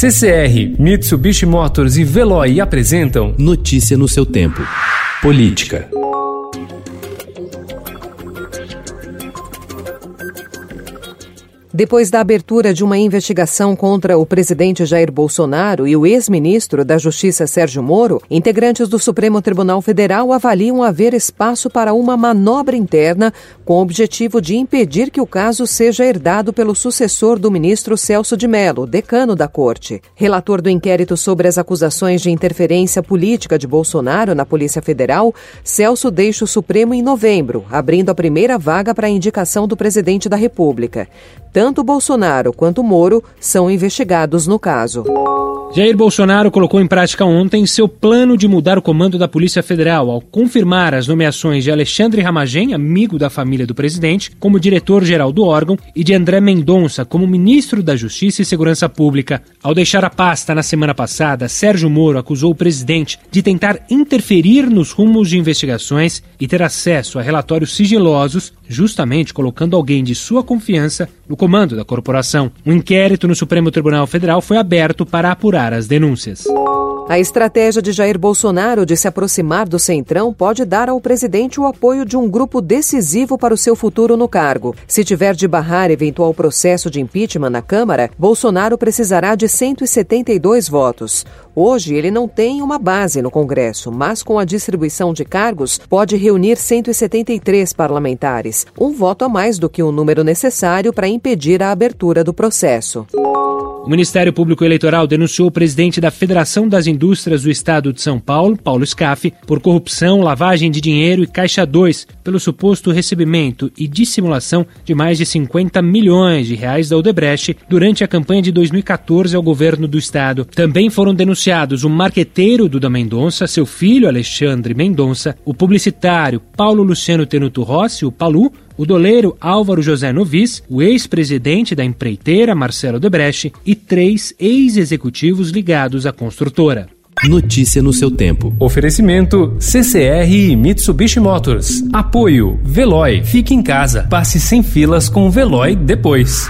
CCR, Mitsubishi Motors e Veloy apresentam Notícia no seu tempo. Política. Depois da abertura de uma investigação contra o presidente Jair Bolsonaro e o ex-ministro da Justiça Sérgio Moro, integrantes do Supremo Tribunal Federal avaliam haver espaço para uma manobra interna com o objetivo de impedir que o caso seja herdado pelo sucessor do ministro Celso de Mello, decano da Corte. Relator do inquérito sobre as acusações de interferência política de Bolsonaro na Polícia Federal, Celso deixa o Supremo em novembro, abrindo a primeira vaga para a indicação do presidente da República. Tanto Bolsonaro quanto Moro são investigados no caso. Jair Bolsonaro colocou em prática ontem seu plano de mudar o comando da Polícia Federal ao confirmar as nomeações de Alexandre Ramagem, amigo da família do presidente, como diretor-geral do órgão e de André Mendonça como ministro da Justiça e Segurança Pública. Ao deixar a pasta na semana passada, Sérgio Moro acusou o presidente de tentar interferir nos rumos de investigações e ter acesso a relatórios sigilosos, justamente colocando alguém de sua confiança no comando da corporação. Um inquérito no Supremo Tribunal Federal foi aberto para apurar as denúncias. A estratégia de Jair Bolsonaro de se aproximar do Centrão pode dar ao presidente o apoio de um grupo decisivo para o seu futuro no cargo. Se tiver de barrar eventual processo de impeachment na Câmara, Bolsonaro precisará de 172 votos. Hoje, ele não tem uma base no Congresso, mas com a distribuição de cargos, pode reunir 173 parlamentares, um voto a mais do que o número necessário para impedir a abertura do processo. O Ministério Público Eleitoral denunciou o presidente da Federação das Indústrias do Estado de São Paulo, Paulo Scaff, por corrupção, lavagem de dinheiro e Caixa 2, pelo suposto recebimento e dissimulação de mais de 50 milhões de reais da Odebrecht durante a campanha de 2014 ao governo do Estado. Também foram denunciados o marqueteiro Duda Mendonça, seu filho Alexandre Mendonça, o publicitário Paulo Luciano Tenuto Rossi, o Palu, o doleiro Álvaro José Novis, o ex-presidente da empreiteira Marcelo Debrecht e três ex-executivos ligados à construtora. Notícia no seu tempo. Oferecimento CCR e Mitsubishi Motors. Apoio Veloy. Fique em casa. Passe sem filas com o Veloy depois.